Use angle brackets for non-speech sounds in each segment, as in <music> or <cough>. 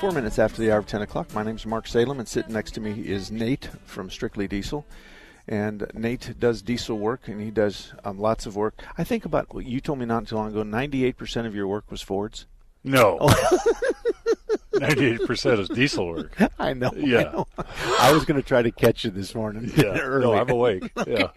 Four minutes after the hour of 10 o'clock, my name is Mark Salem, and sitting next to me is Nate from Strictly Diesel. And Nate does diesel work, and he does um, lots of work. I think about what you told me not too long ago 98% of your work was Fords. No. <laughs> 98% is diesel work. I know. Yeah. I, know. I was going to try to catch you this morning. Yeah. <laughs> early. No, I'm awake. <laughs> Yeah.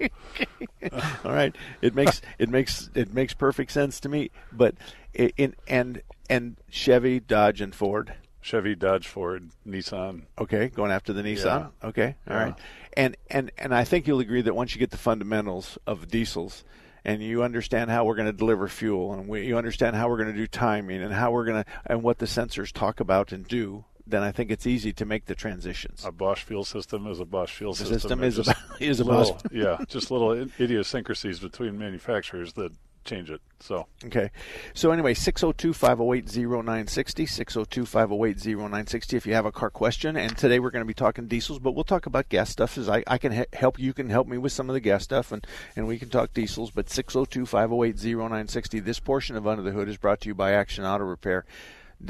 All right. It makes it makes it makes perfect sense to me. But in and and Chevy, Dodge, and Ford. Chevy, Dodge, Ford, Nissan. Okay, going after the Nissan. Okay, all Yeah. right. And and and I think you'll agree that once you get the fundamentals of diesels and you understand how we're going to deliver fuel and we, you understand how we're going to do timing and how we're going to and what the sensors talk about and do, then I think it's easy to make the transitions. A Bosch fuel system is a Bosch fuel system. The system is a- just <laughs> is a little, Bosch. Yeah, just little idiosyncrasies between manufacturers that change it. So Okay. So anyway, 602-508-0960, 602-508-0960 if you have a car question. And today we're going to be talking diesels, but we'll talk about gas stuff as I, I can he- help you can help me with some of the gas stuff and, and we can talk diesels. But 602-508-0960, this portion of Under the Hood is brought to you by Action Auto Repair.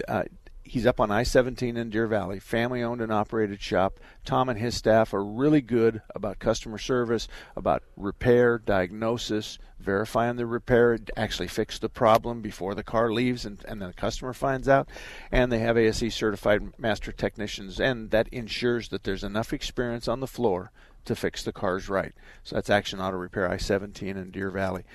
Uh, He's up on I 17 in Deer Valley, family owned and operated shop. Tom and his staff are really good about customer service, about repair, diagnosis, verifying the repair, actually fix the problem before the car leaves and, and the customer finds out. And they have ASE certified master technicians, and that ensures that there's enough experience on the floor to fix the cars right. So that's Action Auto Repair I 17 in Deer Valley.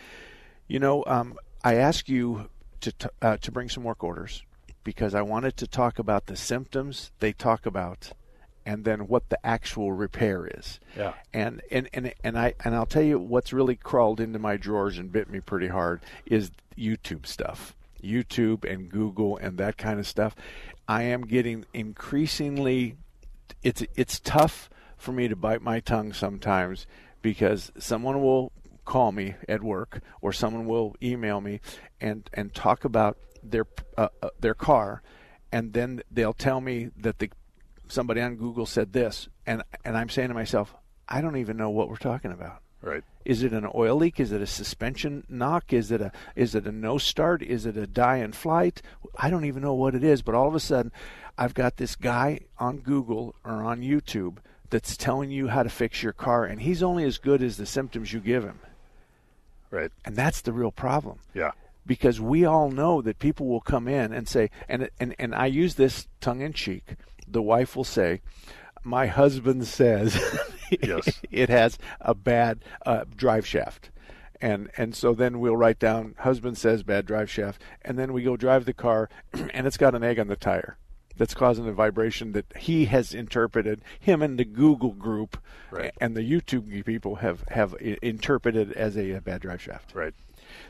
You know, um, I ask you to, t- uh, to bring some work orders because I wanted to talk about the symptoms they talk about and then what the actual repair is. Yeah. And and and and I and I'll tell you what's really crawled into my drawers and bit me pretty hard is YouTube stuff. YouTube and Google and that kind of stuff. I am getting increasingly it's it's tough for me to bite my tongue sometimes because someone will call me at work or someone will email me and and talk about their uh, uh, their car and then they'll tell me that the somebody on Google said this and and I'm saying to myself I don't even know what we're talking about right. is it an oil leak? Is it a suspension knock? Is it a is it a no start? Is it a die in flight? I don't even know what it is, but all of a sudden I've got this guy on Google or on YouTube that's telling you how to fix your car and he's only as good as the symptoms you give him. Right. And that's the real problem Yeah. Because we all know that people will come in and say and and and I use this tongue in cheek. The wife will say, "My husband says <laughs> Yes. it has a bad uh, drive shaft." And and so then we'll write down husband says bad drive shaft and then we go drive the car <clears throat> and it's got an egg on the tire that's causing a vibration that he has interpreted him and the Google group Right. and the YouTube people have have interpreted as a, uh bad drive shaft. Right.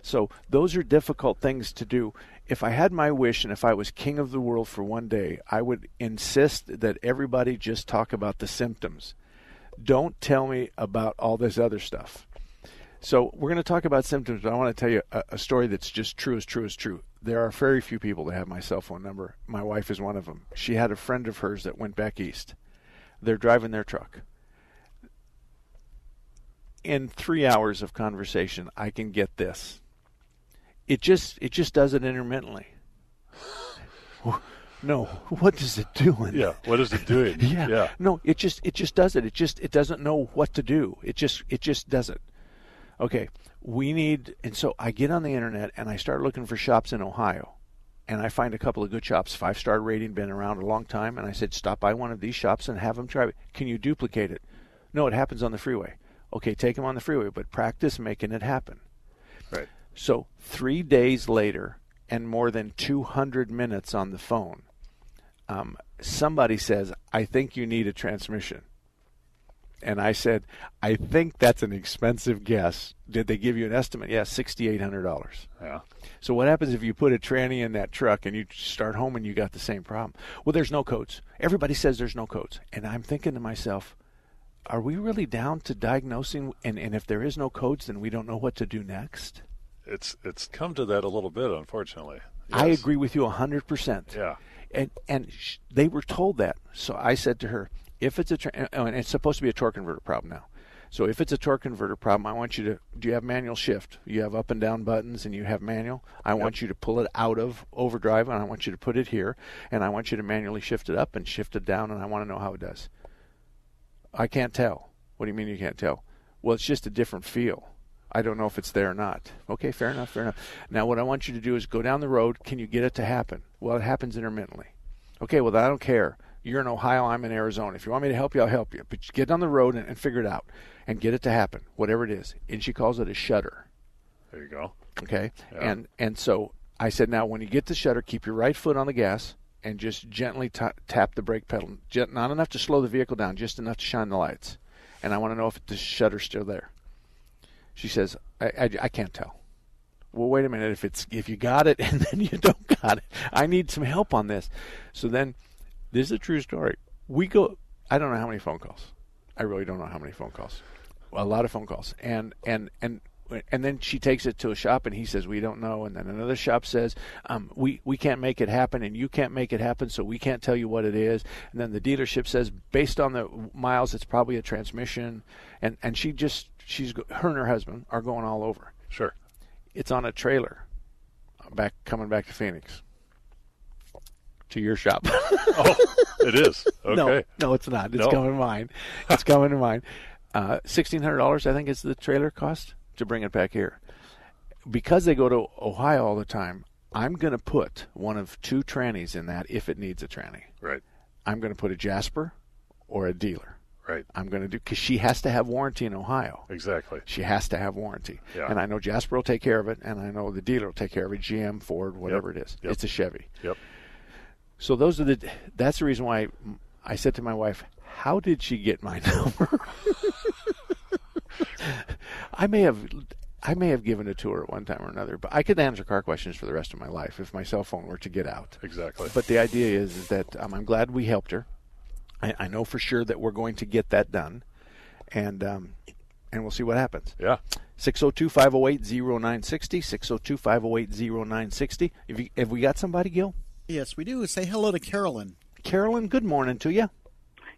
So those are difficult things to do. If I had my wish and if I was king of the world for one day, I would insist that everybody just talk about the symptoms. Don't tell me about all this other stuff. So we're going to talk about symptoms, but I want to tell you a, a story that's just true as true as true. There are very few people that have my cell phone number. My wife is one of them. She had a friend of hers that went back east. They're driving their truck. In three hours of conversation, I can get this it just it just does it intermittently. No, what is it doing? Yeah. What is it doing? <laughs> yeah. Yeah. No, it just it just does it. It just it doesn't know what to do. It just it just does it. Okay, we need and so I get on the internet and I start looking for shops in Ohio. and I find a couple of good shops, five star rating, been around a long time, and I said, stop by one of these shops and have them try it. Can you duplicate it? No, it happens on the freeway. Okay, take them on the freeway, but practice making it happen. Right. So three days later, and more than 200 minutes on the phone, um, somebody says, I think you need a transmission. And I said, I think that's an expensive guess. Did they give you an estimate? Yeah, $6,800. Yeah. So what happens if you put a tranny in that truck and you start home and you got the same problem? Well, there's no codes. Everybody says there's no codes. And I'm thinking to myself, are we really down to diagnosing? And, and if there is no codes, then we don't know what to do next? It's it's come to that a little bit, unfortunately. I agree with you 100%. Yeah. and and sh- they were told that. So I said to her, if it's a tra- and it's supposed to be a torque converter problem now. So if it's a torque converter problem, I want you to do you have manual shift? You have up and down buttons and you have manual. I want you to pull it out of overdrive and I want you to put it here and I want you to manually shift it up and shift it down and I want to know how it does. I can't tell. What do you mean you can't tell? Well, it's just a different feel. I don't know if it's there or not. Okay, fair enough, fair enough. Now, what I want you to do is go down the road. Can you get it to happen? Well, it happens intermittently. Okay, well, I don't care. You're in Ohio, I'm in Arizona. If you want me to help you, I'll help you. But get down the road and, and figure it out and get it to happen, whatever it is. And she calls it a shudder. There you go. Okay, Yeah. and and so I said, now when you get the shudder, keep your right foot on the gas and just gently ta tap the brake pedal. Not enough to slow the vehicle down, just enough to shine the lights. And I want to know if the shudder's still there. She says, I, I, I can't tell. Well, wait a minute. If it's if you got it <laughs> and then you don't got it, I need some help on this. So then, this is a true story. We go. I don't know how many phone calls. I really don't know how many phone calls. A lot of phone calls, and and and and then she takes it to a shop, and he says we don't know, and then another shop says um, we we can't make it happen, and you can't make it happen, so we can't tell you what it is. And then the dealership says based on the miles, it's probably a transmission, and and she just she's her and her husband are going all over. Sure. It's on a trailer, back coming back to Phoenix, to your shop. <laughs> Oh, it is. <laughs> Okay. No, no, it's not. It's No. coming to mine. It's coming to mine. Uh, Sixteen hundred dollars, I think, is the trailer cost to bring it back here. Because they go to Ohio all the time, I'm going to put one of two trannies in that if it needs a tranny. Right. I'm going to put a Jasper or a dealer. Right. I'm going to do because she has to have warranty in Ohio. Exactly. She has to have warranty. Yeah. And I know Jasper will take care of it, and I know the dealer will take care of it. GM, Ford, whatever it is. Yep. It's a Chevy. Yep. So those are the. That's the reason why I said to my wife, "How did she get my <laughs> number?" I may have, I may have given a tour at one time or another, but I could answer car questions for the rest of my life if my cell phone were to get out. Exactly. But the idea is, is that um, I'm glad we helped her. I, I know for sure that we're going to get that done, and um, and we'll see what happens. yeah. 602 508 0960. 602 508 0960. Have, you- have we got somebody, Gil? Yes, we do. Say hello to Carolyn. Carolyn, good morning to you.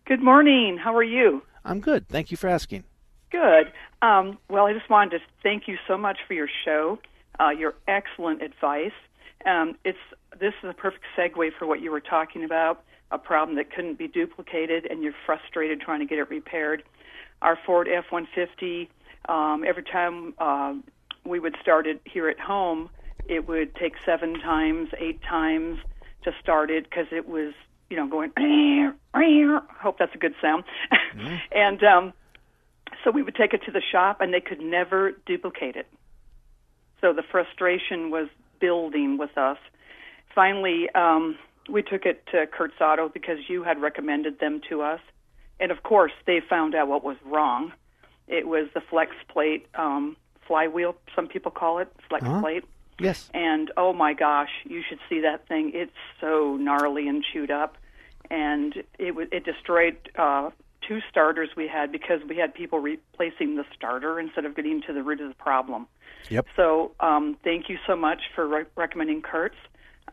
Good morning. How are you? I'm good. Thank you for asking. Good. Um, well, I just wanted to thank you so much for your show, uh, your excellent advice. Um, it's this is a perfect segue for what you were talking about, a problem that couldn't be duplicated, and you're frustrated trying to get it repaired. Our Ford F-150, um, every time uh, we would start it here at home, it would take seven times, eight times to start it because it was, you know, going. <clears throat> Hope that's a good sound. <laughs> and um, so we would take it to the shop, and they could never duplicate it. So the frustration was building with us. Finally, um, we took it to Kurt's Auto because you had recommended them to us, and of course, they found out what was wrong. It was the flex plate um, flywheel. Some people call it flex plate. Yes. And oh my gosh, you should see that thing. It's so gnarly and chewed up, and it it destroyed uh, two starters we had because we had people replacing the starter instead of getting to the root of the problem. Yep. So um, thank you so much for re- recommending Kurtz.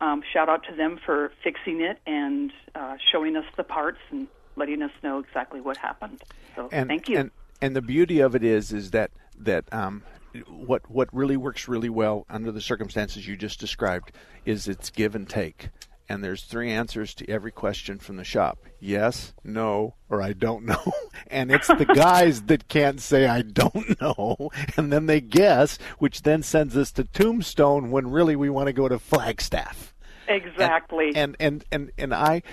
Um, shout out to them for fixing it and uh, showing us the parts and letting us know exactly what happened. So And, thank you. And, and the beauty of it is, is that that um, what what really works really well under the circumstances you just described is it's give and take. And there's three answers to every question from the shop: yes, no, or I don't know. <laughs> And it's the guys that can't say I don't know, <laughs> and then they guess, which then sends us to Tombstone when really we want to go to Flagstaff. Exactly. And and and and I,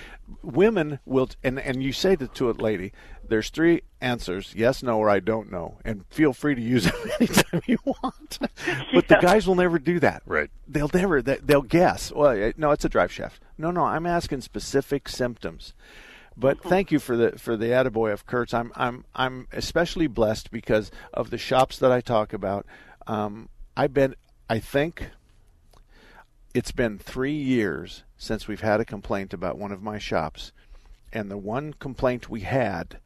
women will, and and you say that to a lady, there's three answers: yes, no, or I don't know, and feel free to use <laughs> them anytime you want. <laughs> but the guys will never do that. Right. They'll never. they- They'll guess. Well, eh, no, it's a drive shaft. No, no, I'm asking specific symptoms. But thank you for the for the attaboy of Kurtz. I'm I'm I'm especially blessed because of the shops that I talk about. Um, I've been I think it's been three years since we've had a complaint about one of my shops, and the one complaint we had,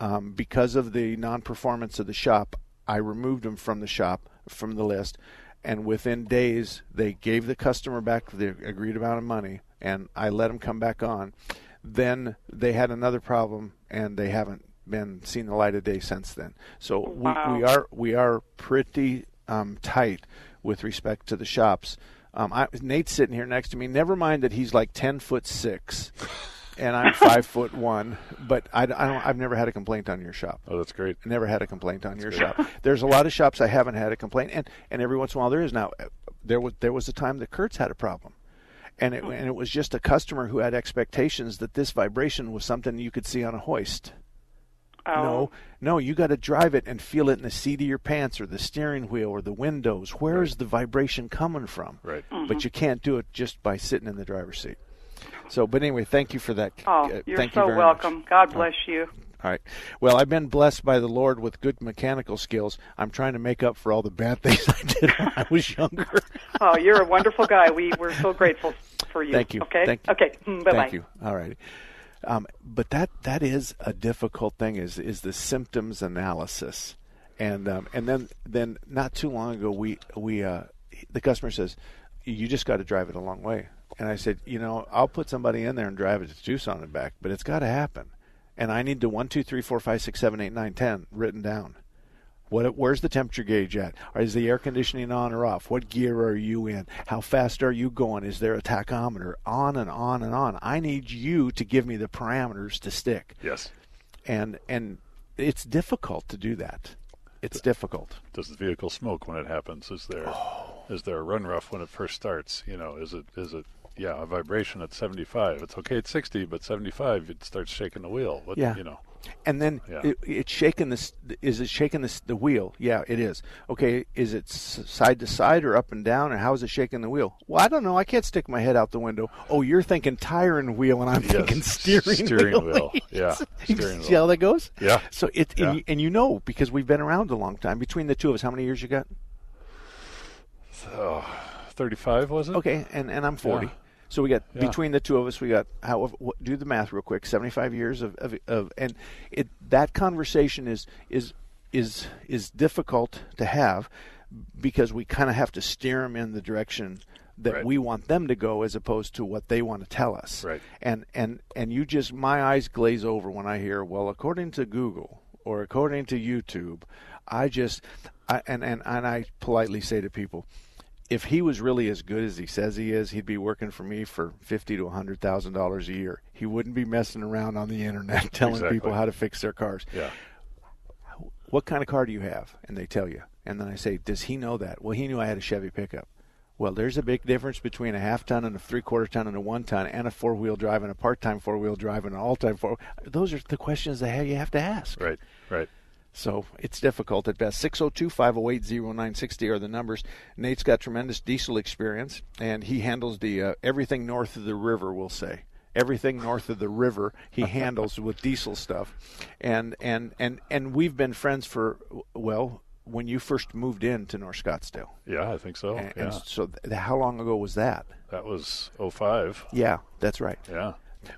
um, because of the non-performance of the shop, I removed them from the shop from the list, and within days they gave the customer back the agreed amount of money, and I let them come back on. Then they had another problem, and they haven't been seen the light of day since then. So Wow. we, we are we are pretty um, tight with respect to the shops. Um, I, Nate's sitting here next to me. Never mind that he's like ten foot six, and I'm five foot one. But I, I don't. I've never had a complaint on your shop. Oh, that's great. Never had a complaint on your shop. <laughs> There's a lot of shops I haven't had a complaint, and and every once in a while there is. Now, there was there was a time that Kurtz had a problem, and it hmm. and it was just a customer who had expectations that this vibration was something you could see on a hoist. Oh. No, no, you got to drive it and feel it in the seat of your pants or the steering wheel or the windows. Where is the vibration coming from? Right. Mm-hmm. But you can't do it just by sitting in the driver's seat. So, but anyway, thank you for that. Oh, Uh, you're thank you so very welcome. Much. God bless you. All right. Well, I've been blessed by the Lord with good mechanical skills. I'm trying to make up for all the bad <laughs> things I did when I was younger. <laughs> Oh, you're a wonderful guy. We we're so grateful for you. Thank you. Okay. Thank you. Okay. <laughs> Bye bye. Thank you. All right. Um, but that that is a difficult thing. Is is the symptoms analysis, and um, and then then not too long ago we we uh, the customer says you just got to drive it a long way, and I said you know I'll put somebody in there and drive it to Tucson and back, but it's got to happen, and I need the one two three four five six seven eight nine ten written down. What, where's the temperature gauge at? Is the air conditioning on or off? What gear are you in? How fast are you going? Is there a tachometer? On and on and on. I need you to give me the parameters to stick. Yes. And and it's difficult to do that. It's difficult. Does the vehicle smoke when it happens? Is there oh. is there a run rough when it first starts? You know, is it is it yeah a vibration at 75? It's okay at 60, but 75 it starts shaking the wheel. What, Yeah. You know. And then Yeah. it, it's shaking this. Is it shaking this the wheel? Yeah, it is. Okay, is it side to side or up and down, or how is it shaking the wheel? Well, I don't know. I can't stick my head out the window. Oh, you're thinking tire and wheel, and I'm Yes, thinking steering, wheel. steering wheel. <laughs> Yeah, steering See how that goes? Yeah. So it Yeah. and, you, and you know because we've been around a long time. Between the two of us, how many years you got? So, 35 was it? Okay, and and I'm 40. Yeah. So we got Yeah. between the two of us, we got how what, do the math real quick. 75 years of, of of and it that conversation is is is is difficult to have because we kind of have to steer them in the direction that Right. we want them to go as opposed to what they want to tell us. Right. And and and you just my eyes glaze over when I hear well according to Google or according to YouTube, I just I and and, and I politely say to people if he was really as good as he says he is, he'd be working for me for fifty to a hundred thousand dollars a year. He wouldn't be messing around on the internet <laughs> telling Exactly. people how to fix their cars. Yeah. What kind of car do you have? And they tell you. And then I say, Does he know that? Well, he knew I had a Chevy pickup. Well, there's a big difference between a half ton and a three quarter ton and a one ton and a four wheel drive and a part time four wheel drive and an all time four. Those are the questions that you have to ask. Right. Right. So it's difficult at best. 602 508 0960 are the numbers. Nate's got tremendous diesel experience, and he handles the uh, everything north of the river, we'll say. Everything north of the river he <laughs> handles with diesel stuff. And, and, and, and we've been friends for, well, when you first moved into North Scottsdale. Yeah, I think so. And, yeah. and so th- how long ago was that? that was 05. Yeah, that's right. Yeah.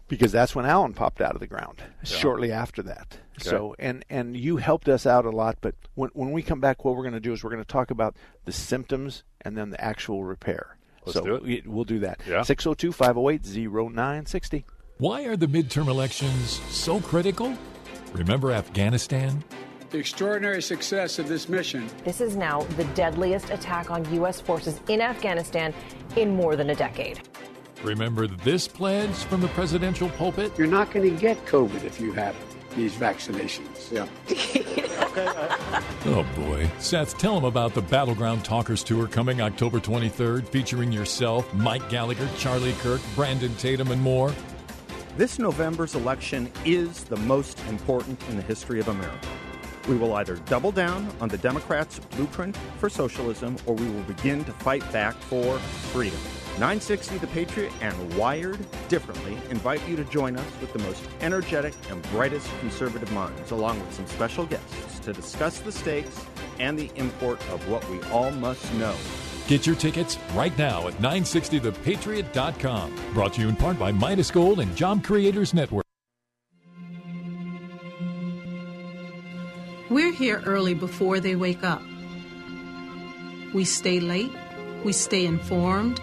Because that's when Alan popped out of the ground shortly after that. So and and you helped us out a lot. But when when we come back, what we're going to do is we're going to talk about the symptoms and then the actual repair. Let's so do it. we- we'll do that. Yeah. 602 508 0960. Why are the midterm elections so critical? Remember Afghanistan? The extraordinary success of this mission This is now the deadliest attack on U.S. forces in Afghanistan in more than a decade. Remember this pledge from the presidential pulpit? You're not going to get COVID if you have these vaccinations. Yeah. okay. I, Oh boy. Seth, tell them about the Battleground Talkers Tour coming October 23rd, featuring yourself, Mike Gallagher, Charlie Kirk, Brandon Tatum, and more. This November's election is the most important in the history of America. We will either double down on the Democrats' blueprint for socialism or we will begin to fight back for freedom. 960 The Patriot and Wired Differently invite you to join us with the most energetic and brightest conservative minds, along with some special guests, to discuss the stakes and the import of what we all must know. Get your tickets right now at 960thepatriot.com. Brought to you in part by Midas Gold and Job Creators Network. We're here early before they wake up. We stay late. We stay informed.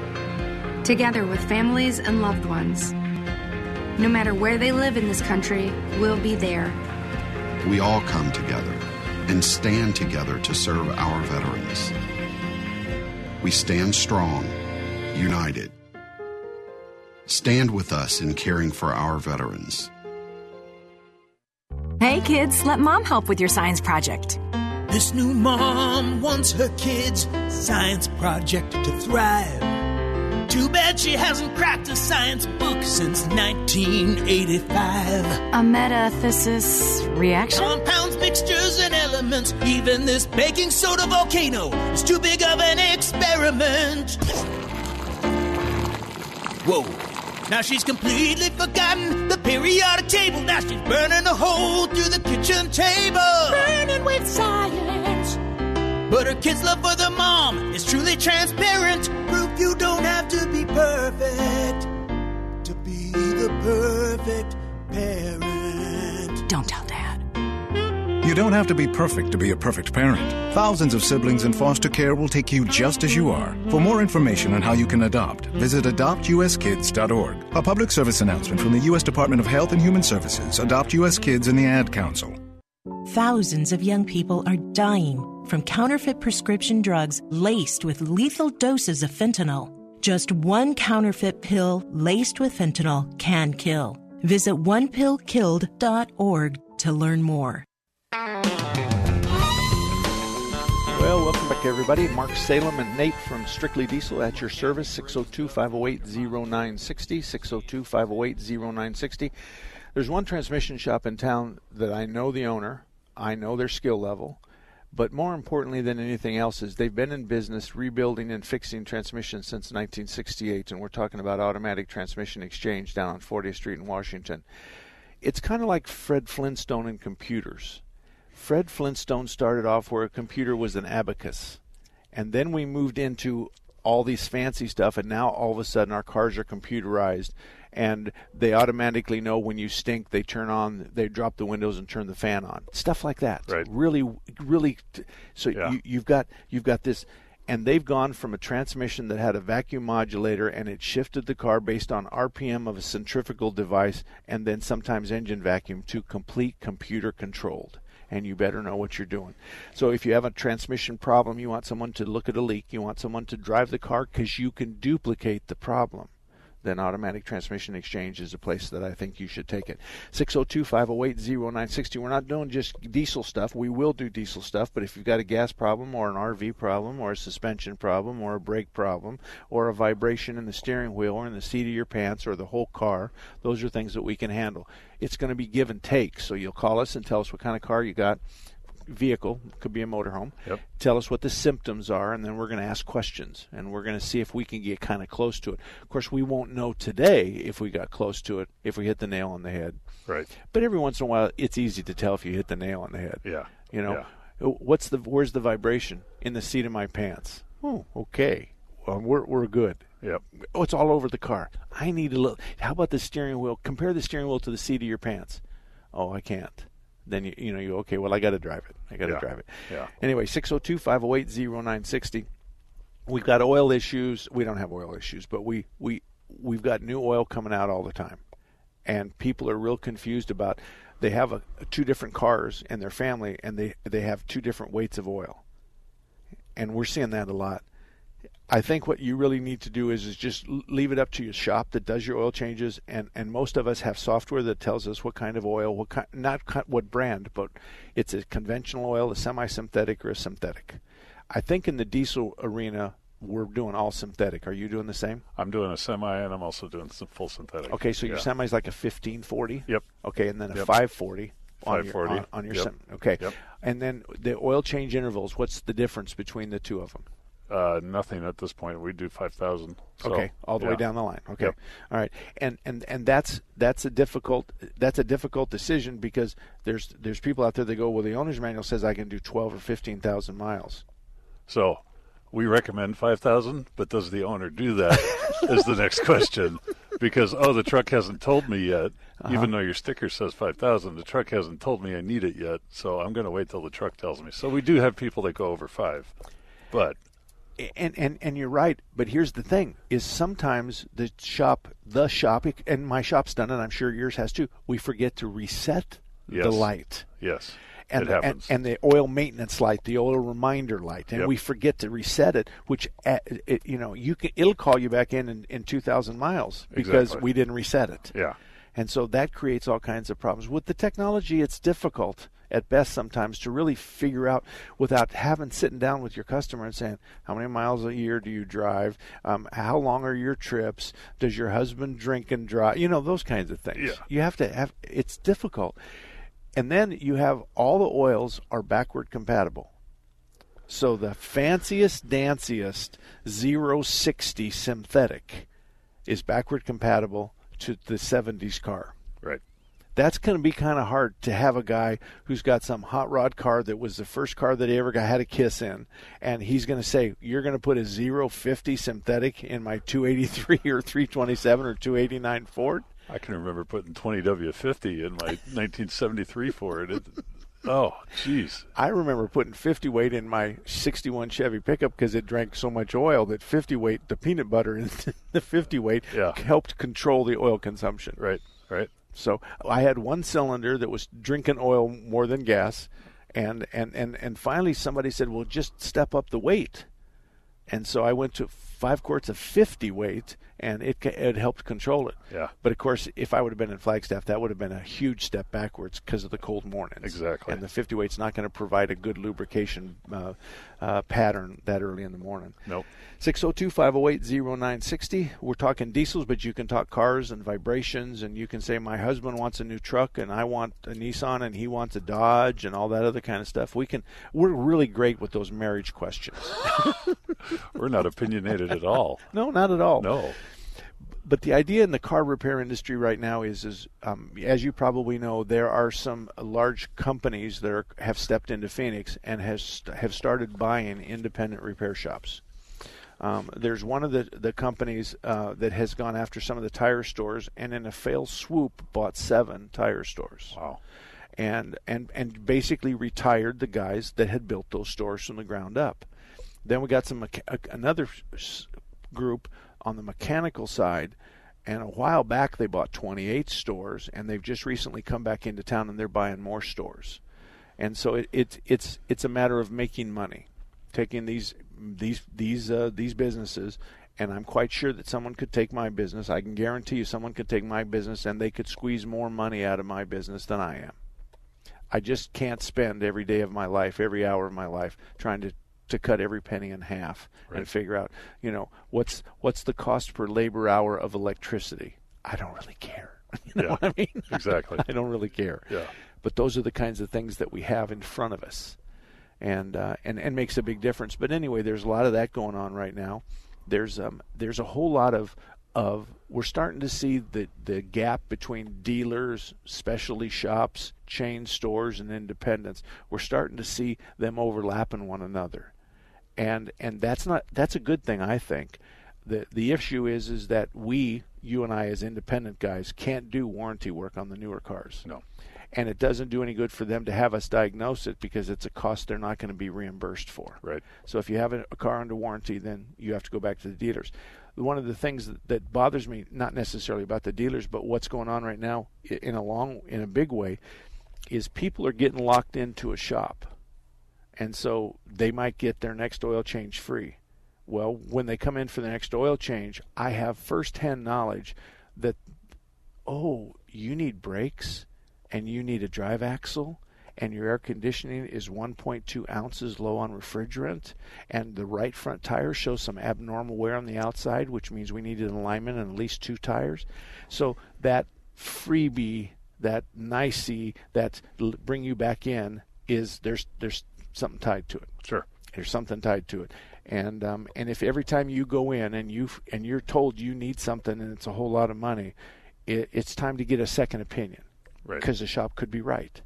together with families and loved ones. No matter where they live in this country, we'll be there. We all come together and stand together to serve our veterans. We stand strong, united. Stand with us in caring for our veterans. Hey kids, let mom help with your science project. This new mom wants her kids' science project to thrive. Too bad she hasn't cracked a science book since 1985. A metathesis reaction? Compounds, mixtures, and elements. Even this baking soda volcano is too big of an experiment. Whoa. Now she's completely forgotten the periodic table. Now she's burning a hole through the kitchen table. Burning with science. But her kids' love for the mom is truly transparent. Proof you don't have to be perfect to be the perfect parent. Don't tell dad. You don't have to be perfect to be a perfect parent. Thousands of siblings in foster care will take you just as you are. For more information on how you can adopt, visit adoptuskids.org. A public service announcement from the U.S. Department of Health and Human Services, Adopt U.S. Kids, and the Ad Council. Thousands of young people are dying from counterfeit prescription drugs laced with lethal doses of fentanyl. Just one counterfeit pill laced with fentanyl can kill. Visit onepillkilled.org to learn more. Well, welcome back, everybody. Mark Salem and Nate from Strictly Diesel at your service, 602 508 0960. 602 508 0960. There's one transmission shop in town that I know the owner, I know their skill level, but more importantly than anything else is they've been in business rebuilding and fixing transmissions since 1968, and we're talking about automatic transmission exchange down on 40th Street in Washington. It's kind of like Fred Flintstone and computers. Fred Flintstone started off where a computer was an abacus. And then we moved into all these fancy stuff, and now all of a sudden our cars are computerized and they automatically know when you stink, they turn on, they drop the windows and turn the fan on. Stuff like that. Right. Really, really. So Yeah. you, you've got you've got this, and they've gone from a transmission that had a vacuum modulator and it shifted the car based on RPM of a centrifugal device and then sometimes engine vacuum to complete computer controlled. And you better know what you're doing. So if you have a transmission problem, you want someone to look at a leak, you want someone to drive the car because you can duplicate the problem then Automatic Transmission Exchange is a place that I think you should take it. 602 508 0960. We're not doing just diesel stuff. We will do diesel stuff, but if you've got a gas problem or an RV problem or a suspension problem or a brake problem or a vibration in the steering wheel or in the seat of your pants or the whole car, those are things that we can handle. It's going to be give and take. So you'll call us and tell us what kind of car you got vehicle could be a motorhome Yep. tell us what the symptoms are and then we're going to ask questions and we're going to see if we can get kind of close to it. Of course we won't know today if we got close to it if we hit the nail on the head. Right. but every once in a while it's easy to tell if you hit the nail on the head. Yeah. you know oh, what's the where's the vibration? In the seat of my pants. Oh okay. Well we're, we're good. Yep. oh it's all over the car. I need a little how about the steering wheel? Compare the steering wheel to the seat of your pants. Oh i can't then you you know you okay. Well, I got to drive it. I got to Yeah. drive it. Yeah. Anyway, 602-508-0960. We've got oil issues. We don't have oil issues, but we we we've got new oil coming out all the time, and people are real confused about. They have a, two different cars in their family, and they they have two different weights of oil, and we're seeing that a lot. I think what you really need to do is, is just leave it up to your shop that does your oil changes, and, and most of us have software that tells us what kind of oil, what kind, not what brand, but it's a conventional oil, a semi-synthetic, or a synthetic. I think in the diesel arena, we're doing all synthetic. Are you doing the same? I'm doing a semi, and I'm also doing some full synthetic. Okay, so your Yeah. semi is like a 1540. Yep. Okay, and then a Yep. 540. On your, on, on your Yep. sem- okay, Yep. and then the oil change intervals. What's the difference between the two of them? Uh, nothing at this point. We do five thousand. So, okay, all the way down the line. Okay, Yep. all right, and and and that's that's a difficult that's a difficult decision because there's there's people out there that go, well, the owner's manual says I can do twelve or fifteen thousand miles. So we recommend 5,000, but does the owner do that? <laughs> is the next question. Because, oh, the truck hasn't told me yet, Uh-huh. even though your sticker says 5,000, the truck hasn't told me I need it yet. So I'm going to wait till the truck tells me. So we do have people that go over five. But and and and you're right but here's the thing is sometimes the shop the shop and my shop's done it i'm sure yours has too we forget to reset Yes. the light yes, and, it the- and and the oil maintenance light, the oil reminder light, and Yep. we forget to reset it. Which uh, it, you know you can it'll call you back in in, in two thousand miles because Exactly. we didn't reset it. Yeah. and so that creates all kinds of problems with the technology. It's difficult at best sometimes to really figure out without having sitting down with your customer and saying how many miles a year do you drive, um, how long are your trips, does your husband drink and drive, you know those kinds of things. Yeah. You have to have it's difficult. And then you have all the oils are backward compatible. So the fanciest, danciest 060 synthetic is backward compatible to the 70s car. Right. That's going to be kind of hard to have a guy who's got some hot rod car that was the first car that he ever got had a kiss in, and he's going to say, "You're going to put a 050 synthetic in my 283 or 327 or 289 Ford." I can remember putting 20W50 in my <laughs> 1973 Ford. It, oh, jeez. I remember putting 50 weight in my 61 Chevy pickup because it drank so much oil that 50 weight, the peanut butter in <laughs> the 50 weight, Yeah. helped control the oil consumption. Right, right. So I had one cylinder that was drinking oil more than gas, and and and and finally somebody said, "Well, just step up the weight." And so I went to five quarts of 50 weight, and it it helped control it. Yeah. But of course, if I would have been in Flagstaff, that would have been a huge step backwards because of the cold mornings. Exactly. And the 50 weight's not going to provide a good lubrication uh, uh, pattern that early in the morning. Nope. 602 508 0960. We're talking diesels, but you can talk cars and vibrations, and you can say, My husband wants a new truck, and I want a Nissan, and he wants a Dodge, and all that other kind of stuff. We can, we're really great with those marriage questions. <laughs> We're not opinionated at all. <laughs> No, not at all. No. But the idea in the car repair industry right now is, is um, as you probably know, there are some large companies that are, have stepped into Phoenix and has have started buying independent repair shops. Um, there's one of the the companies uh, that has gone after some of the tire stores and in a fail swoop bought seven tire stores. Wow. And and and basically retired the guys that had built those stores from the ground up. Then we got some another group on the mechanical side, and a while back they bought 28 stores, and they've just recently come back into town and they're buying more stores. And so it, it it's it's a matter of making money, taking these these these uh, these businesses. And I'm quite sure that someone could take my business. I can guarantee you, someone could take my business and they could squeeze more money out of my business than I am. I just can't spend every day of my life, every hour of my life, trying to to cut every penny in half Right. and figure out, you know, what's what's the cost per labor hour of electricity. I don't really care. <laughs> You know Yeah, what I mean? exactly. <laughs> I don't really care. Yeah. But those are the kinds of things that we have in front of us, and uh, and and makes a big difference. But anyway, there's a lot of that going on right now. There's um there's a whole lot of of we're starting to see the the gap between dealers, specialty shops, chain stores, and independents. We're starting to see them overlapping one another, and and that's not that's a good thing, I think. the The issue is is that we, you and I, as independent guys, can't do warranty work on the newer cars. No. and it doesn't do any good for them to have us diagnose it because it's a cost they're not going to be reimbursed for. Right. So if you have a, a car under warranty, then you have to go back to the dealers. One of the things that, that bothers me, not necessarily about the dealers, but what's going on right now in a long, in a big way, is people are getting locked into a shop, and so they might get their next oil change free. Well, when they come in for the next oil change, I have firsthand knowledge that, oh, you need brakes and you need a drive axle and your air conditioning is 1.2 ounces low on refrigerant, and the right front tire shows some abnormal wear on the outside, which means we need an alignment and at least two tires. So that freebie, that nicey, that bring you back in is there's there's something tied to it. Sure, there's something tied to it. And um, and if every time you go in and you and you're told you need something and it's a whole lot of money, it, it's time to get a second opinion Right. because the shop could be right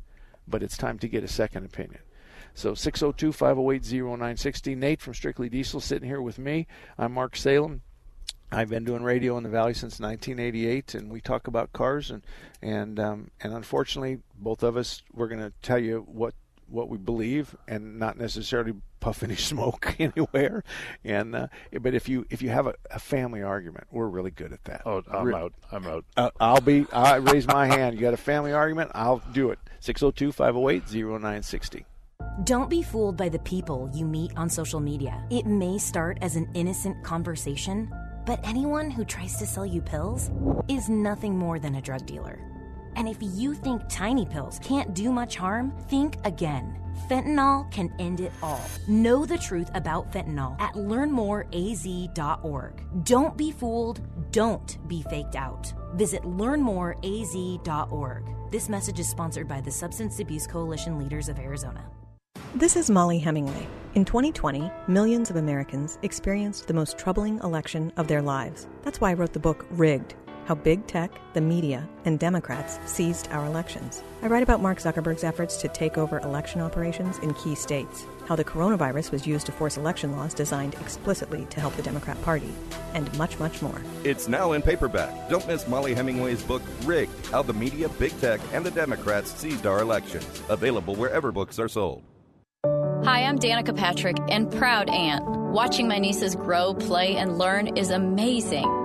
but it's time to get a second opinion. So 602 508 0960. Nate from Strictly Diesel sitting here with me. I'm Mark Salem. I've been doing radio in the Valley since 1988, and we talk about cars and and um, and unfortunately, both of us we're going to tell you what what we believe and not necessarily puff any <laughs> smoke anywhere. And uh, but if you if you have a, a, family argument, we're really good at that. Oh, I'm Re- out. I'm out. Uh, I'll be. I raise my hand. You got a family argument? I'll do it. 602-508-0960. Don't be fooled by the people you meet on social media. It may start as an innocent conversation, but anyone who tries to sell you pills is nothing more than a drug dealer. And if you think tiny pills can't do much harm, think again. Fentanyl can end it all. Know the truth about fentanyl at learnmoreaz.org. Don't be fooled. Don't be faked out. Visit learnmoreaz.org. This message is sponsored by the Substance Abuse Coalition Leaders of Arizona. This is Mollie Hemingway. In 2020, millions of Americans experienced the most troubling election of their lives. That's why I wrote the book Rigged how big tech, the media, and Democrats seized our elections. I write about Mark Zuckerberg's efforts to take over election operations in key states, how the coronavirus was used to force election laws designed explicitly to help the Democrat Party, and much, much more. It's now in paperback. Don't miss Mollie Hemingway's book, Rigged How the Media, Big Tech, and the Democrats Seized Our Elections. Available wherever books are sold. Hi, I'm Danica Patrick and proud aunt. Watching my nieces grow, play, and learn is amazing.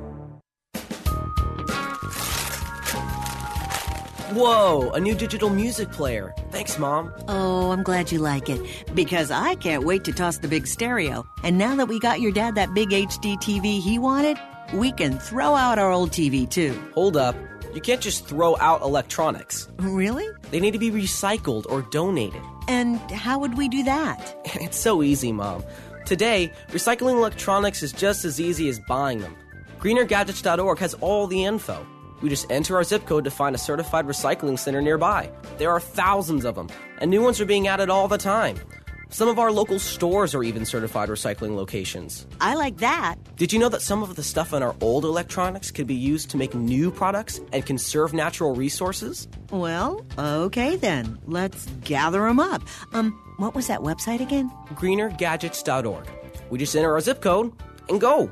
Whoa, a new digital music player. Thanks, Mom. Oh, I'm glad you like it. Because I can't wait to toss the big stereo. And now that we got your dad that big HD TV he wanted, we can throw out our old TV too. Hold up. You can't just throw out electronics. Really? They need to be recycled or donated. And how would we do that? <laughs> It's so easy, Mom. Today, recycling electronics is just as easy as buying them. GreenerGadgets.org has all the info. We just enter our zip code to find a certified recycling center nearby. There are thousands of them, and new ones are being added all the time. Some of our local stores are even certified recycling locations. I like that. Did you know that some of the stuff in our old electronics could be used to make new products and conserve natural resources? Well, okay then. Let's gather them up. Um, what was that website again? greenergadgets.org. We just enter our zip code and go.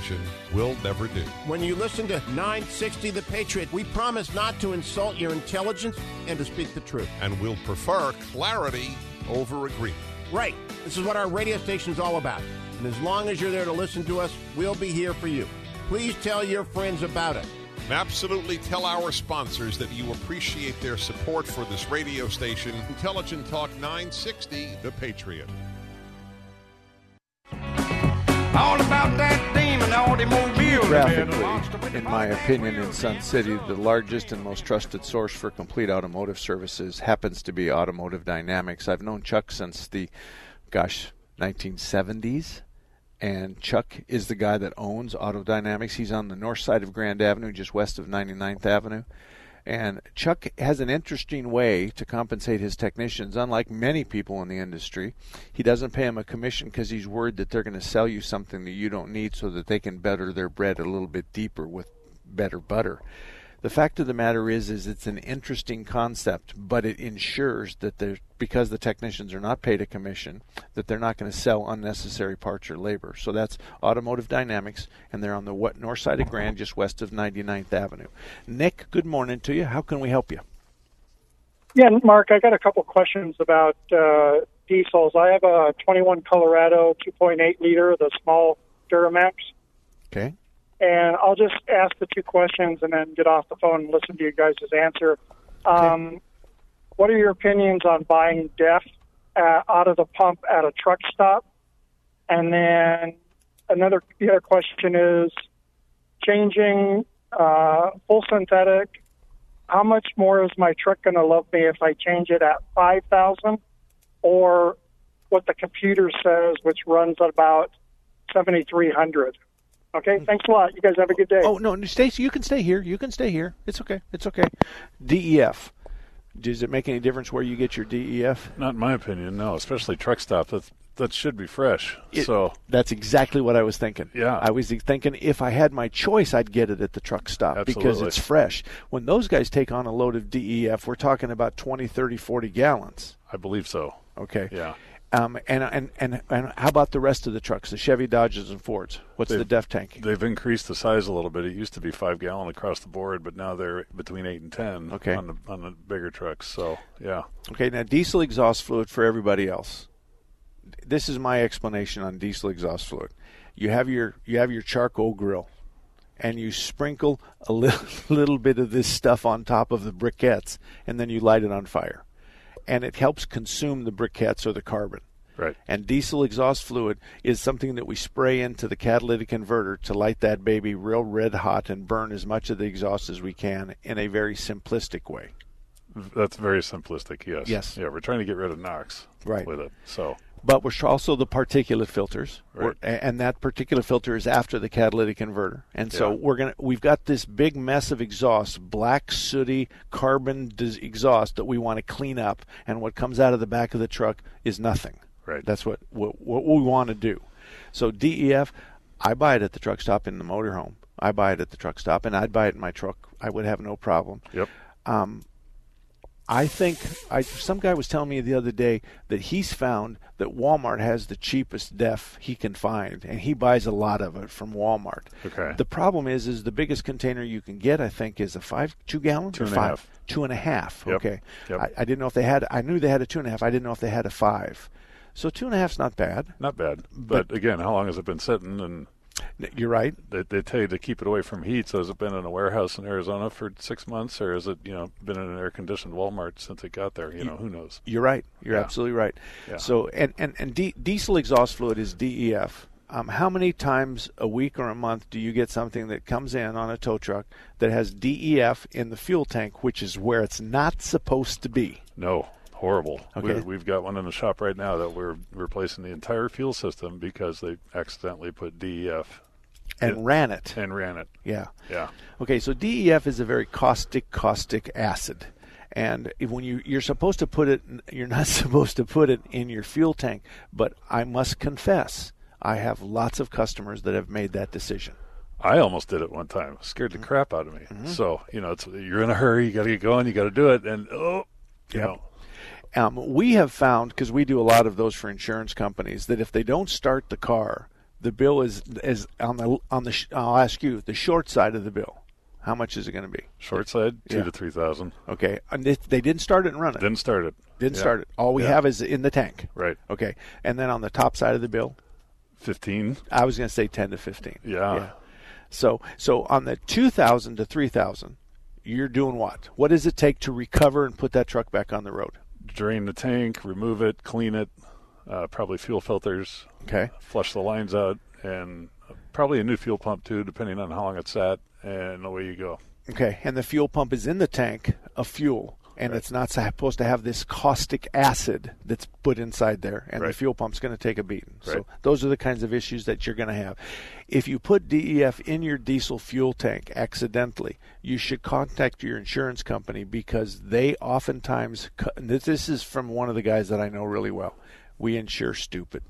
will never do. When you listen to 960 The Patriot, we promise not to insult your intelligence and to speak the truth. And we'll prefer clarity over agreement. Right. This is what our radio station is all about. And as long as you're there to listen to us, we'll be here for you. Please tell your friends about it. Absolutely tell our sponsors that you appreciate their support for this radio station, Intelligent Talk 960, The Patriot. All about that demon automobile. Graphically, in my opinion, in Sun City, the largest and most trusted source for complete automotive services happens to be Automotive Dynamics. I've known Chuck since the, gosh, 1970s. And Chuck is the guy that owns Auto Dynamics. He's on the north side of Grand Avenue, just west of 99th Avenue. And Chuck has an interesting way to compensate his technicians. Unlike many people in the industry, he doesn't pay them a commission because he's worried that they're going to sell you something that you don't need so that they can butter their bread a little bit deeper with better butter. The fact of the matter is, is it's an interesting concept, but it ensures that there's because the technicians are not paid a commission, that they're not going to sell unnecessary parts or labor. So that's Automotive Dynamics, and they're on the what, north side of Grand, just west of 99th Avenue. Nick, good morning to you. How can we help you? Yeah, Mark, I got a couple questions about uh, diesels. I have a 21 Colorado 2.8 liter, the small Duramax. Okay. And I'll just ask the two questions and then get off the phone and listen to you guys' answer. Um, what are your opinions on buying DEF uh, out of the pump at a truck stop? And then another the other question is changing uh, full synthetic. How much more is my truck going to love me if I change it at five thousand, or what the computer says, which runs at about seventy three hundred? Okay, thanks a lot. You guys have a good day. Oh no, Stacy, you can stay here. You can stay here. It's okay. It's okay. DEF. Does it make any difference where you get your DEF? Not in my opinion, no. Especially truck stop. That that should be fresh. It- so that's exactly what I was thinking. Yeah. I was thinking if I had my choice, I'd get it at the truck stop because it's fresh. When those guys take on a load of DEF, we're talking about 20, 30, 40 gallons. I believe so. Okay. Yeah. Um, and, and and and how about the rest of the trucks, the Chevy, Dodges, and Fords? What's the They've- DEF tank? They've increased the size a little bit. It used to be five gallon across the board, but now they're between eight and ten Okay. on the on the bigger trucks. So yeah. Okay, now diesel exhaust fluid for everybody else. This is my explanation on diesel exhaust fluid. You have your you have your charcoal grill, and you sprinkle a little, <laughs> little bit of this stuff on top of the briquettes, and then you light it on fire, and it helps consume the briquettes or the carbon. Right. And diesel exhaust fluid is something that we spray into the catalytic converter to light that baby real red hot and burn as much of the exhaust as we can in a very simplistic way. That's very simplistic. Yes. Yes. Yeah, we're trying to get rid of NOx. Right. With it. So. But we're also the particulate filters, Right. And that particulate filter is after the catalytic converter. And so Yeah. we're gonna we've got this big mess of exhaust, black sooty carbon dis- exhaust that we want to clean up. And what comes out of the back of the truck is nothing. Right. That's what what, what we want to do. So DEF, I buy it at the truck stop in the motorhome. I buy it at the truck stop, and I'd buy it in my truck. I would have no problem. Yep. Um, I think I some guy was telling me the other day that he's found that Walmart has the cheapest def he can find, and he buys a lot of it from Walmart. Okay. The problem is, is the biggest container you can get, I think, is a five two gallon Two or and a five half. two and a half. Yep. Okay. Yep. I, I didn't know if they had. I knew they had a two and a half. I didn't know if they had a five. So two and a half's not bad. Not bad. But, again, how long has it been sitting? And you're right. They, they tell you to keep it away from heat. So has it been in a warehouse in Arizona for six months, or has it you know been in an air conditioned Walmart since it got there? You know, who knows? You're right. You're Yeah. absolutely right. Yeah. So, and and and di- diesel exhaust fluid is DEF. Um, how many times a week or a month do you get something that comes in on a tow truck that has DEF in the fuel tank, which is where it's not supposed to be? No, horrible. Okay. We, we've got one in the shop right now that we're replacing the entire fuel system because they accidentally put DEF and It- ran it. and ran it. Yeah. Yeah. Okay, so DEF is a very caustic caustic acid. And when you you're supposed to put it you're not <laughs> supposed to put it in your fuel tank, but I must confess, I have lots of customers that have made that decision. I almost did it one time. It scared the mm-hmm. crap out of me. Mm-hmm. So you know, it's you're in a hurry. You got to get going. You got to do it. And oh, you Yep. know, Um, we have found because we do a lot of those for insurance companies that if they don't start the car, the bill is is on the on the. I'll ask you the short side of the bill. How much is it going to be? short side two Yeah. to three thousand. Okay, and they, they didn't start it and run it. Didn't start it. Didn't Yeah. start it. All we Yeah. have is in the tank. Right. Okay, and then on the top side of the bill, Fifteen. I was going to say ten to fifteen. Yeah. So so on the two thousand to three thousand, you're doing what? What does it take to recover and put that truck back on the road? Drain the tank, remove it, clean it. Uh, probably fuel filters. Okay. Flush the lines out, and probably a new fuel pump too, depending on how long it's sat. And away you go. Okay, and the fuel pump is in the tank of fuel, and it's not supposed to have this caustic acid that's put inside there, and the fuel pump's going to take a beating. So those are the kinds of issues that you're going to have. If you put DEF in your diesel fuel tank accidentally, you should contact your insurance company because they oftentimes. co- and This this is from one of the guys that I know really well. We insure stupid,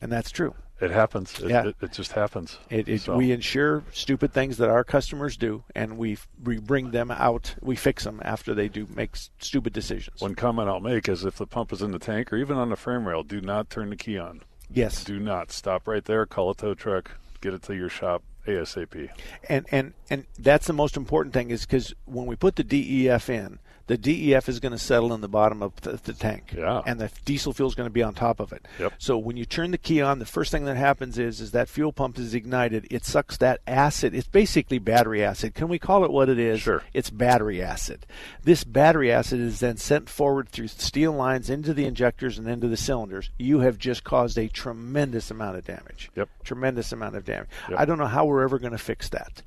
and that's true. It happens. It, Yeah. it, it just happens. It, it, So- We insure stupid things that our customers do, and we we bring them out. We fix them after they do make stupid decisions. One comment I'll make is if the pump is in the tank or even on the frame rail, do not turn the key on. Yes. Do not. Stop right there, call a tow truck, get it to your shop ASAP. And and and that's the most important thing is because when we put the DEF in, the DEF is going to settle in the bottom of the, the tank, Yeah. and the diesel fuel is going to be on top of it. Yep. So when you turn the key on, the first thing that happens is is that fuel pump is ignited. It sucks that acid. It's basically battery acid. Can we call it what it is? Sure. It's battery acid. This battery acid is then sent forward through steel lines into the injectors and into the cylinders. You have just caused a tremendous amount of damage. Yep. Tremendous amount of damage. Yep. I don't know how we're ever going to fix that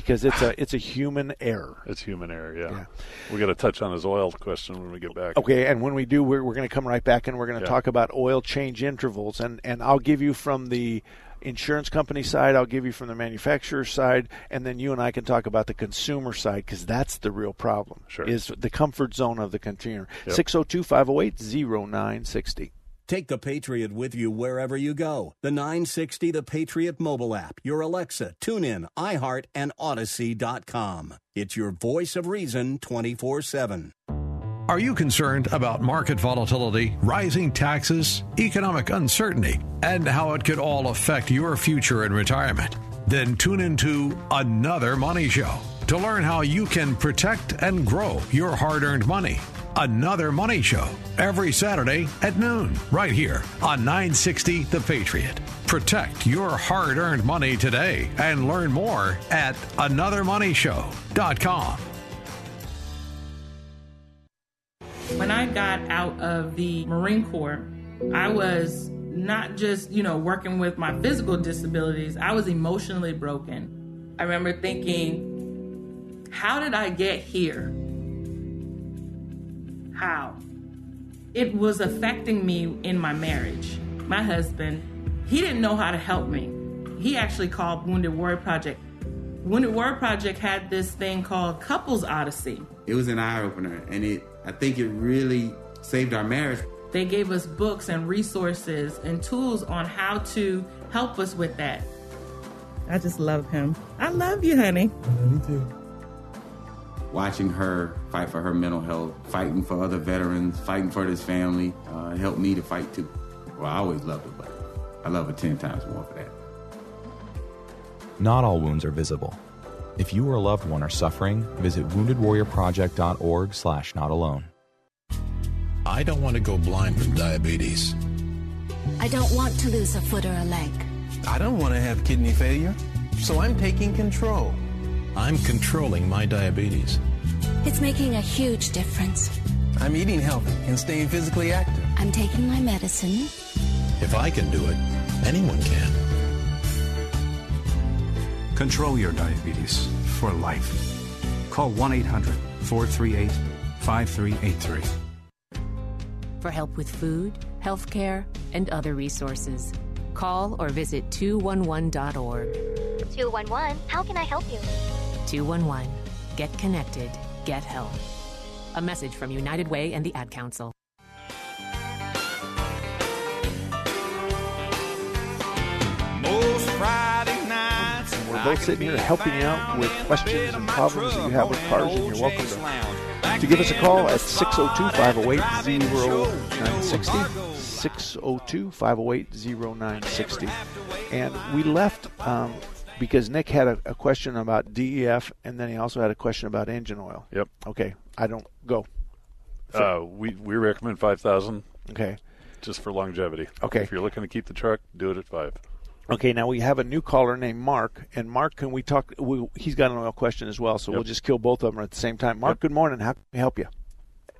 because it's a it's a human error. It's human error, yeah. We got to touch on his oil question when we get back. Okay, and when we do, we're, we're going to come right back and we're going to Yeah. talk about oil change intervals, and and I'll give you from the insurance company side, I'll give you from the manufacturer side, and then you and I can talk about the consumer side because that's the real problem. Sure. Is the comfort zone of the consumer. Yep. 602 508 0960. Take the Patriot with you wherever you go. The 960 The Patriot mobile app, your Alexa, TuneIn, iHeart, and Odyssey.com. It's your voice of reason 24 7. Are you concerned about market volatility, rising taxes, economic uncertainty, and how it could all affect your future in retirement? Then tune into Another Money Show to learn how you can protect and grow your hard earned money. Another Money Show every Saturday at noon, right here on 960 The Patriot. Protect your hard earned money today and learn more at anothermoneyshow.com. When I got out of the Marine Corps, I was not just, you know, working with my physical disabilities, I was emotionally broken. I remember thinking, how did I get here? How? It was affecting me in my marriage. My husband, he didn't know how to help me. He actually called Wounded Warrior Project. Wounded Warrior Project had this thing called Couples Odyssey. It was an eye opener, and it I think it really saved our marriage. They gave us books and resources and tools on how to help us with that. I just love him. I love you, honey. Me too. Watching her fight for her mental health, fighting for other veterans, fighting for this family, uh, helped me to fight too. Well, I always loved her, but I love her ten times more for that. Not all wounds are visible. If you or a loved one are suffering, visit woundedwarriorproject.org slash not alone. I don't want to go blind from diabetes. I don't want to lose a foot or a leg. I don't want to have kidney failure, so I'm taking control. I'm controlling my diabetes. It's making a huge difference. I'm eating healthy and staying physically active. I'm taking my medicine. If I can do it, anyone can. Control your diabetes for life. Call 1 800 438 5383. For help with food, healthcare, and other resources, Call or visit 211.org. 211, how can I help you? 211. Get connected. Get help. A message from United Way and the Ad Council. Most Friday nights. We're both sitting here helping you out with questions and problems that you have with cars, and you're welcome to, to give us a call at 602 508 0960. 602 508 0960. And we left um, because Nick had a, a question about DEF, and then he also had a question about engine oil. Yep. Okay, I don't go. Uh, we we recommend five thousand. Okay. Just for longevity. Okay. If you're looking to keep the truck, do it at five. Okay, now we have a new caller named Mark, and Mark, can we talk? We, he's got an oil question as well, so Yep. we'll just kill both of them at the same time. Mark, good morning. How can we help you?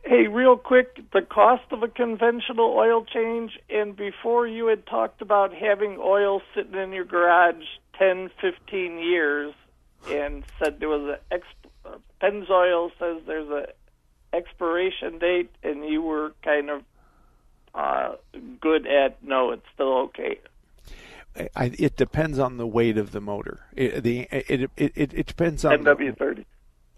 Hey, real quick, the cost of a conventional oil change, and before you had talked about having oil sitting in your garage 10, 15 years, and said there was a exp- uh, Pennzoil says there's a expiration date, and you were kind of uh, good at no, it's still okay. I, it depends on the weight of the motor. It, the it, it, it, it depends on 10W30.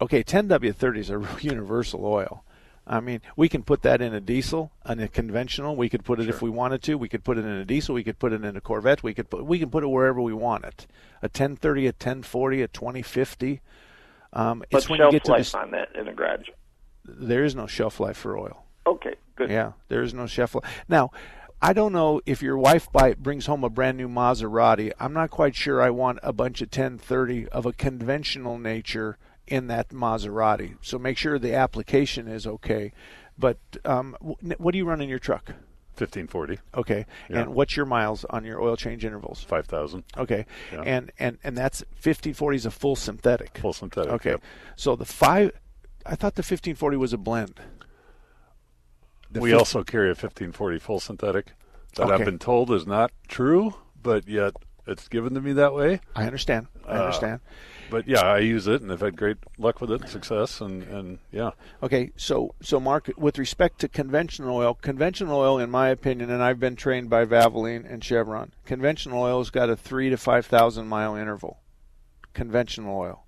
Okay, 10W30 is a <laughs> universal oil. I mean, we can put that in a diesel, in a conventional. We could put it if we wanted to. We could put it in a diesel. We could put it in a Corvette. We could put we can put it wherever we want it. A 1030, a 1040, a 2050. Um, But it's when shelf you get to life this, on that in a garage. there is no shelf life for oil. Okay, good. Yeah, there is no shelf life. Now, I don't know if your wife buy, brings home a brand new Maserati. I'm not quite sure I want a bunch of 1030 of a conventional nature in that Maserati. So make sure the application is okay. But um, what do you run in your truck? Fifteen forty. Okay. Yeah. And what's your miles on your oil change intervals? Five thousand. Okay. Yeah. And and and that's 1540 is a full synthetic. Full synthetic. Okay. yep. So the five I thought the 1540 was a blend. The we also carry a fifteen forty full synthetic that Okay. I've been told is not true, but yet it's given to me that way. I understand. I Uh, understand. But yeah, I use it and I've had great luck with it, success, and, and yeah. Okay, so so Mark, with respect to conventional oil, conventional oil, in my opinion, and I've been trained by Valvoline and Chevron, conventional oil has got a three to five thousand mile interval. Conventional oil,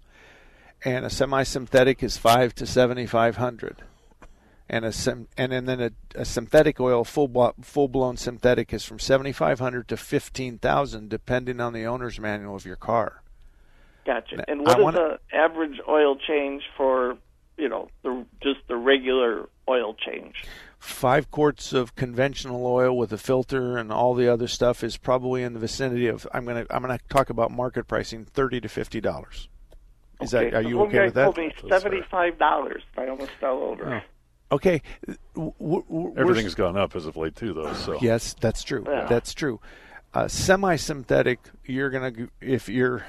and a semi-synthetic is five to seventy-five hundred, and a sim- and, and then a, a synthetic oil, full blo- full-blown synthetic, is from seventy-five hundred to fifteen thousand, depending on the owner's manual of your car. Gotcha. And I what is wanna- the average oil change for you know the just the regular oil change? five quarts of conventional oil with a filter and all the other stuff is probably in the vicinity of I'm gonna I'm gonna talk about market pricing thirty to fifty dollars. Is that are you One okay guy with that? told me seventy-five dollars. I almost fell over. Okay, w- w- w- we're- Everything's gone up as of late too, though. So Yes, that's true. Yeah. That's true. Uh, semi-synthetic, you're gonna if you're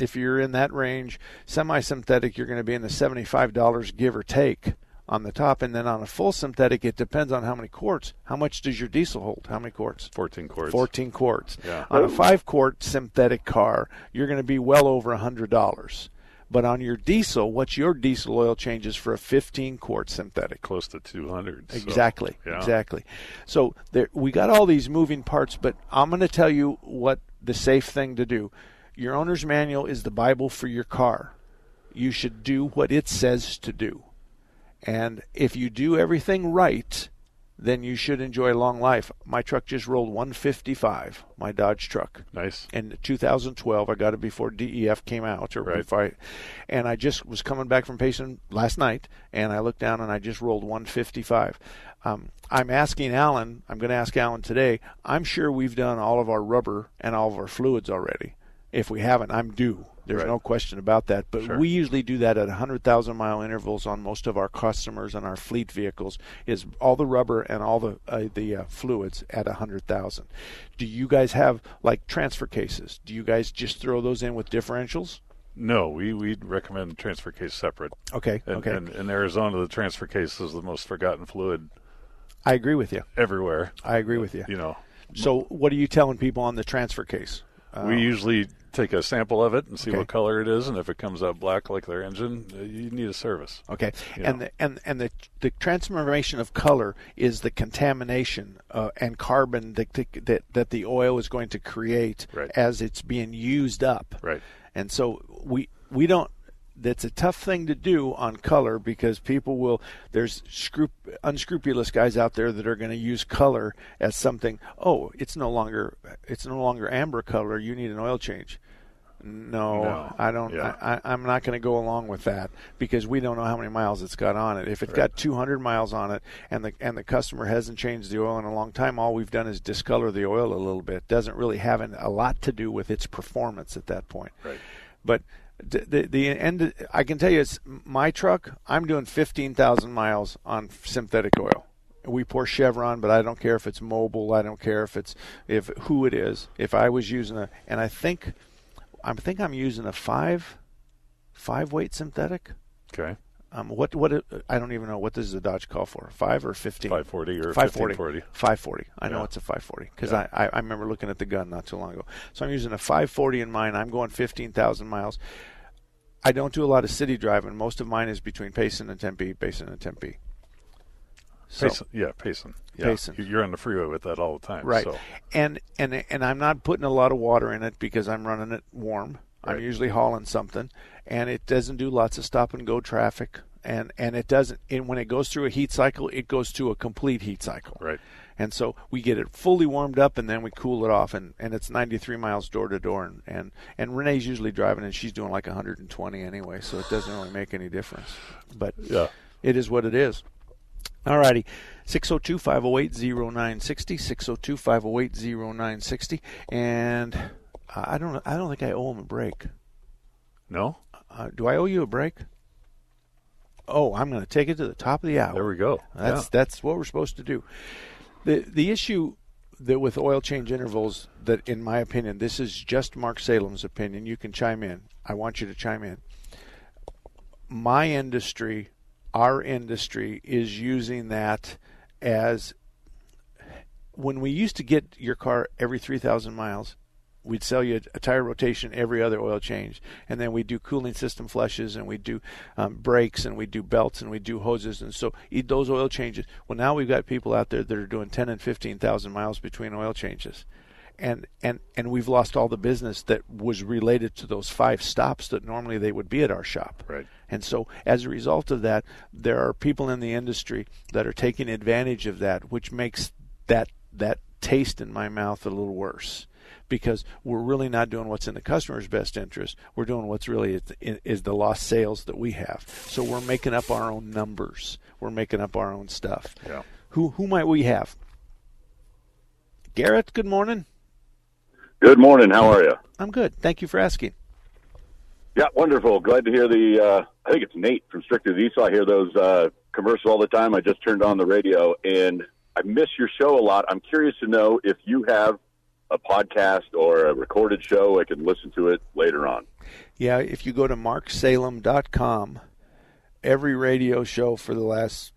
if you're in that range, semi-synthetic, you're going to be in the seventy-five dollars give or take on the top, and then on a full synthetic, it depends on how many quarts. How much does your diesel hold? How many quarts? Fourteen quarts. Fourteen quarts. Yeah. On a five-quart synthetic car, you're going to be well over a hundred dollars. But on your diesel, what's your diesel oil changes for a 15 quart synthetic? Close to 200. so, Exactly. yeah. Exactly. So there, we got all these moving parts, but I'm going to tell you what the safe thing to do. Your owner's manual is the Bible for your car. You should do what it says to do. And if you do everything right, then you should enjoy a long life. My truck just rolled 155, my Dodge truck. Nice. In 2012, I got it before DEF came out, or Right. before I, and I just was coming back from Payson last night, and I looked down and I just rolled 155. Um, I'm asking Alan. I'm going to ask Alan today. I'm sure we've done all of our rubber and all of our fluids already. If we haven't, I'm due. There's Right. no question about that. But Sure. we usually do that at 100,000 mile intervals on most of our customers and our fleet vehicles. Is all the rubber and all the uh, the uh, fluids at 100,000. Do you guys have like transfer cases? Do you guys just throw those in with differentials? No, we we recommend the transfer case separate. Okay, And, okay. And in Arizona, the transfer case is the most forgotten fluid I agree with you. everywhere. I agree with you. You know, So, what are you telling people on the transfer case? Uh, we usually take a sample of it and see Okay. what color it is, and if it comes out black like their engine, uh, you need a service. Okay, and know. the, and and the the transformation of color is the contamination uh, and carbon that, that that the oil is going to create Right. as it's being used up. Right. And so we we don't. That's a tough thing to do on color because people will. There's scrup, unscrupulous guys out there that are going to use color as something. Oh, it's no longer it's no longer amber color. You need an oil change. No, No. I don't. Yeah. I, I'm not going to go along with that because we don't know how many miles it's got on it. If it's got 200 miles on it and the and the customer hasn't changed the oil in a long time, all we've done is discolor the oil a little bit. Doesn't really have an, a lot to do with its performance at that point. Right. But the the, end, I can tell you, it's my truck. I'm doing 15,000 miles on synthetic oil. We pour Chevron, but I don't care if it's mobile. I don't care if it's if who it is. If I was using a, and I think, I think I'm using a five, five weight synthetic. Okay. Um, what what it, I don't even know what does the Dodge call for five or fifteen 540 or 540 1540. 540 I know it's a 540 because Yeah. I, I remember looking at the gun not too long ago so I'm using a 540 in mine I'm going 15,000 miles I don't do a lot of city driving most of mine is between Payson and Tempe Payson and Tempe So- Payson, yeah, Payson. Yeah. Payson. You- You're on the freeway with that all the time. Right. So. And and and I'm not putting a lot of water in it because I'm running it warm. I'm usually hauling something, and it doesn't do lots of stop and go traffic. And and it doesn't. And when it goes through a heat cycle, it goes to a complete heat cycle. Right. And so we get it fully warmed up, and then we cool it off, and, and it's 93 miles door to door. And, and and Renee's usually driving, and she's doing like 120 anyway, so it doesn't really make any difference. But Yeah. it is what it is. All righty. 602 508 0960. 602 508 0960. And I don't I don't think I owe him a break. No? Uh, do I owe you a break? Oh, I'm going to take it to the top of the hour. There we go. That's Yeah. that's what we're supposed to do. The the issue that with oil change intervals that in my opinion, this is just Mark Salem's opinion. You can chime in. I want you to chime in. My industry, our industry is using that as when we used to get your car every 3,000 miles, we'd sell you a tire rotation every other oil change, and then we do cooling system flushes, and we do um, brakes, and we do belts, and we do hoses, and so those oil changes. Well, now we've got people out there that are doing 10 and 15,000 miles between oil changes. And, and and we've lost all the business that was related to those five stops that normally they would be at our shop. Right. And so, as a result of that, there are people in the industry that are taking advantage of that, which makes that that taste in my mouth a little worse, because we're really not doing what's in the customer's best interest. We're doing what's really is, is the lost sales that we have. So we're making up our own numbers. We're making up our own stuff. Yeah. Who who might we have? Garrett. Good morning. Good morning. How are you? I'm good. Thank you for asking. Yeah, wonderful. Glad to hear the. Uh, I think it's Nate from Strictly Diesel. I hear those uh, commercials all the time. I just turned on the radio and I miss your show a lot. I'm curious to know if you have a podcast or a recorded show. I can listen to it later on. Yeah, if you go to marksalem.com, every radio show for the last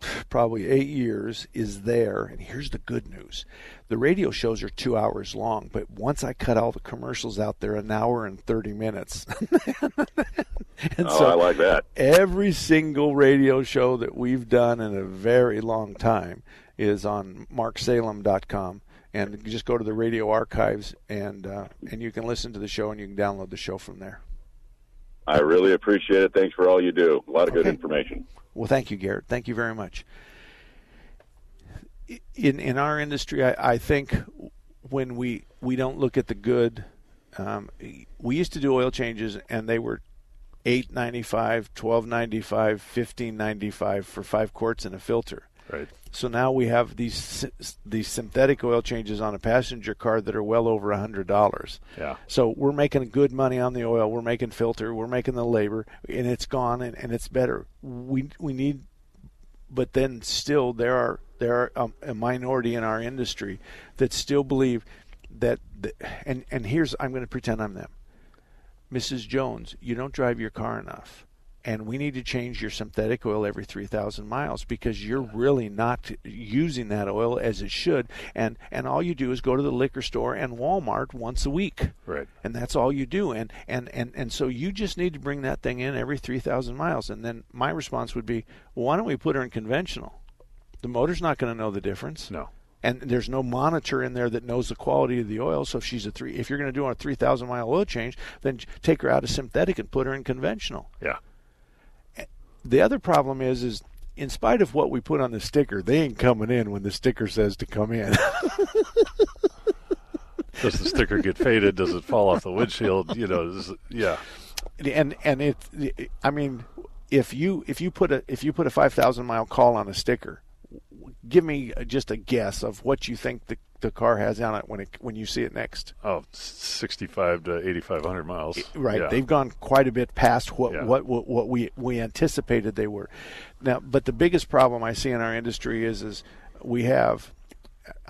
<laughs> probably eight years is there. And here's the good news the radio shows are two hours long, but once I cut all the commercials out, they're an hour and 30 minutes. <laughs> and Oh, I like that. Every single radio show that we've done in a very long time is on marksalem.com. And just go to the radio archives, and uh, and you can listen to the show, and you can download the show from there. I really appreciate it. Thanks for all you do. A lot of good information. Well, thank you, Garrett. Thank you very much. In in our industry, I, I think when we we don't look at the good, um, we used to do oil changes, and they were eight ninety five, twelve ninety five, fifteen ninety five for five quarts and a filter. Right. So now we have these these synthetic oil changes on a passenger car that are well over a hundred dollars. Yeah. So we're making good money on the oil. We're making filter. We're making the labor, and it's gone, and, and it's better. We we need, but then still there are there are um, a minority in our industry that still believe that, the, and and here's I'm going to pretend I'm them. Mrs. Jones, you don't drive your car enough. And we need to change your synthetic oil every 3000 miles because you're really not using that oil as it should. And and all you do is go to the liquor store and Walmart once a week. Right. and that's all you do. And and and and so you just need to bring that thing in every 3000 miles. And then my response would be well, why don't we put her in conventional? The motor's not going to know the difference. No. And there's no monitor in there that knows the quality of the oil. So if she's a three if you're going to do a 3000 mile oil change then take her out of synthetic and put her in conventional. Yeah. The other problem is is in spite of what we put on the sticker they ain't coming in when the sticker says to come in <laughs> Does the sticker get faded? Does it fall off the windshield? You know, it- yeah. and and it i mean if you if you put a if you put a 5000 mile call on a sticker give me just a guess of what you think the the car has on it when it when you see it next Oh, 65 to 8,500 miles. right Yeah. they've gone quite a bit past what, Yeah. what what what we we anticipated they were now but the biggest problem i see in our industry is is we have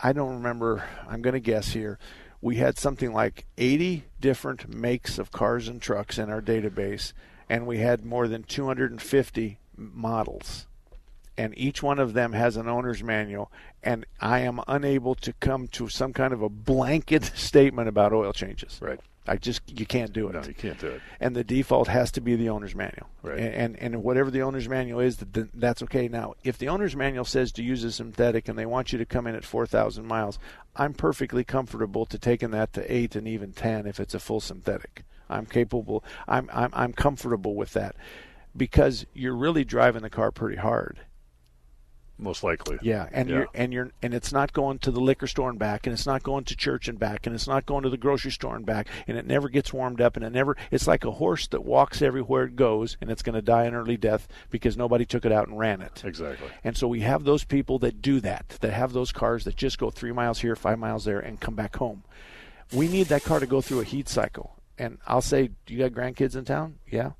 i don't remember i'm going to guess here we had something like 80 different makes of cars and trucks in our database and we had more than 250 models and each one of them has an owner's manual and i am unable to come to some kind of a blanket <laughs> statement about oil changes right i just you can't do it No, you can't do it. and the default has to be the owner's manual. Right. And, and and whatever the owner's manual is, that that's okay. Now, if the owner's manual says to use a synthetic and they want you to come in at 4,000 miles, I'm perfectly comfortable to taking that to eight and even 10 if it's a full synthetic. I'm capable. I'm I'm I'm comfortable with that because you're really driving the car pretty hard. Most likely. Yeah, and Yeah. you're and you're and it's not going to the liquor store and back, and it's not going to church and back, and it's not going to the grocery store and back, and it never gets warmed up, and it never. It's like a horse that walks everywhere it goes, and it's going to die an early death because nobody took it out and ran it. Exactly. And so we have those people that do that, that have those cars that just go three miles here, five miles there, and come back home. We need that car to go through a heat cycle. And I'll say, do you got grandkids in town? Yeah.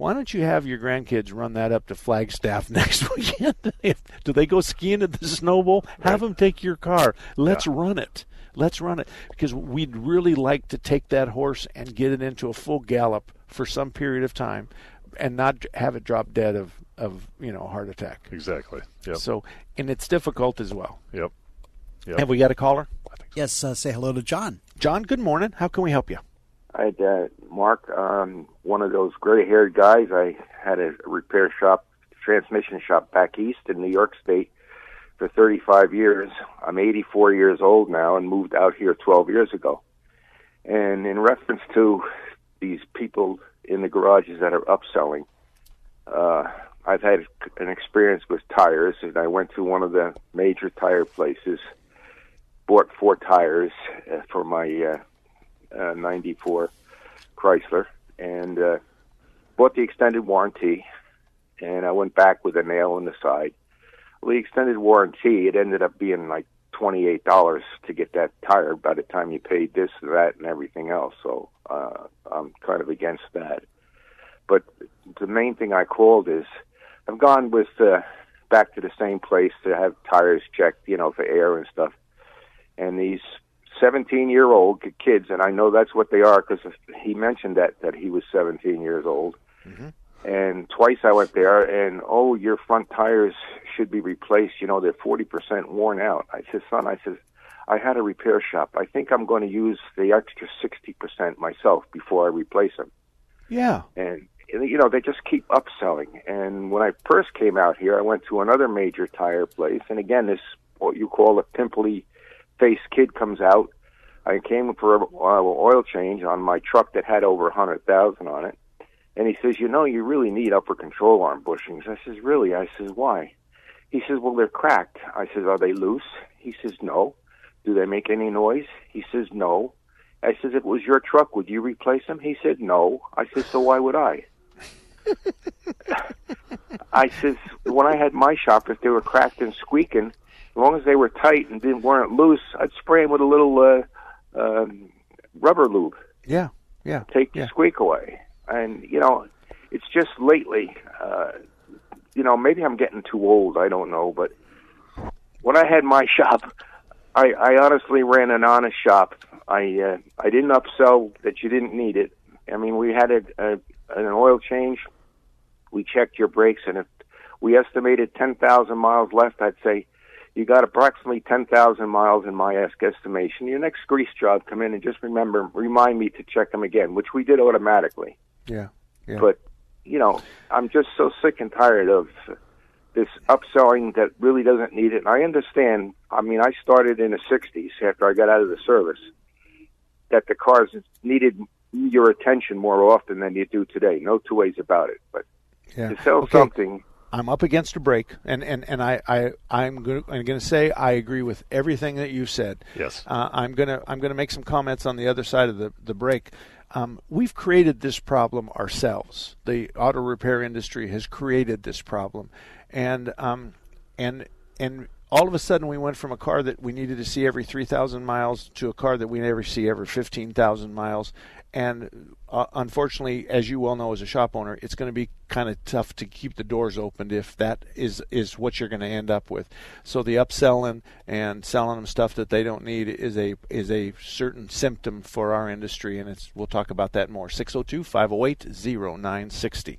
Why don't you have your grandkids run that up to Flagstaff <laughs> next weekend? If- <laughs> do they go skiing at the Snow Snowbowl? Have them take your car. Let's run it. Let's run it because we'd really like to take that horse and get it into a full gallop for some period of time, and not have it drop dead of of you know a heart attack. Exactly. Yep. So and it's difficult as well. Yep. Yep. Have we got a caller? Yes, uh, say hello to John. John, good morning. How can we help you? Hi, uh, Mark. Um, one of those gray-haired guys. I had a repair shop, transmission shop back east in New York State for 35 years. I'm 84 years old now and moved out here 12 years ago. And in reference to these people in the garages that are upselling, uh, I've had an experience with tires, and I went to one of the major tire places, bought four tires uh, for my uh, uh, 94 Chrysler, and uh, bought the extended warranty, and I went back with a nail in the side. The extended warranty, it ended up being like twenty-eight dollars to get that tire by the time you paid this, that, and everything else. So uh, I'm kind of against that. But the main thing I called is I've gone with uh, back to the same place to have tires checked, you know, for air and stuff. And these 17 year old kids, and I know that's what they are because he mentioned that that he was 17 years old. Mm-hmm. And twice I went there, and oh, your front tires should be replaced. You know, they're 40% worn out. I said, son, I said, I had a repair shop. I think I'm going to use the extra 60% myself before I replace them Yeah. and you know they just keep upselling. And when I first came out here, I went to another major tire place, and again, this what you call a pimply faced kid comes out. I came for an oil change on my truck that had over a hundred thousand on it, and he says, "You know, you really need upper control arm bushings." I says, "Really?" I says, "Why?" He says, "Well, they're cracked." I says, "Are they loose?" He says, "No." Do they make any noise? He says, "No." I says, "If it was your truck, would you replace them?" He said, "No." I says, "So why would I?" <laughs> I says, when I had my shop, if they were cracked and squeaking, long as they were tight and didn't weren't loose, I'd spray them with a little uh, um, rubber lube. Yeah. Yeah. Take the squeak away. And you know, it's just lately, uh, you know, maybe I'm getting too old. I don't know, but when I had my <laughs> shop, I, I honestly ran an honest shop. I uh, I didn't upsell that you didn't need it. I mean, we had a, a an oil change we checked your brakes, and if we estimated 10,000 miles left, I'd say you got approximately 10,000 miles in my ask estimation. Your next grease job, come in and just remember, remind me to check them again, which we did automatically. Yeah. yeah. But, you know, I'm just so sick and tired of this upselling that really doesn't need it. And I understand, I mean, I started in the 60s after I got out of the service, that the cars needed your attention more often than you do today. No two ways about it. But Yeah. to sell Okay. something I'm up against a break, and and and I I I'm going I'm to say I agree with everything that you've said. Yes. Uh, I'm gonna I'm gonna make some comments on the other side of the the break. Um, we've created this problem ourselves. The auto repair industry has created this problem, and um, and and all of a sudden we went from a car that we needed to see every 3,000 miles to a car that we never see every 15,000 miles. And uh, unfortunately, as you well know as a shop owner, it's going to be kind of tough to keep the doors open if that is, is what you're going to end up with. So the upselling and selling them stuff that they don't need is a is a certain symptom for our industry, and it's we'll talk about that more. 602 508 0960.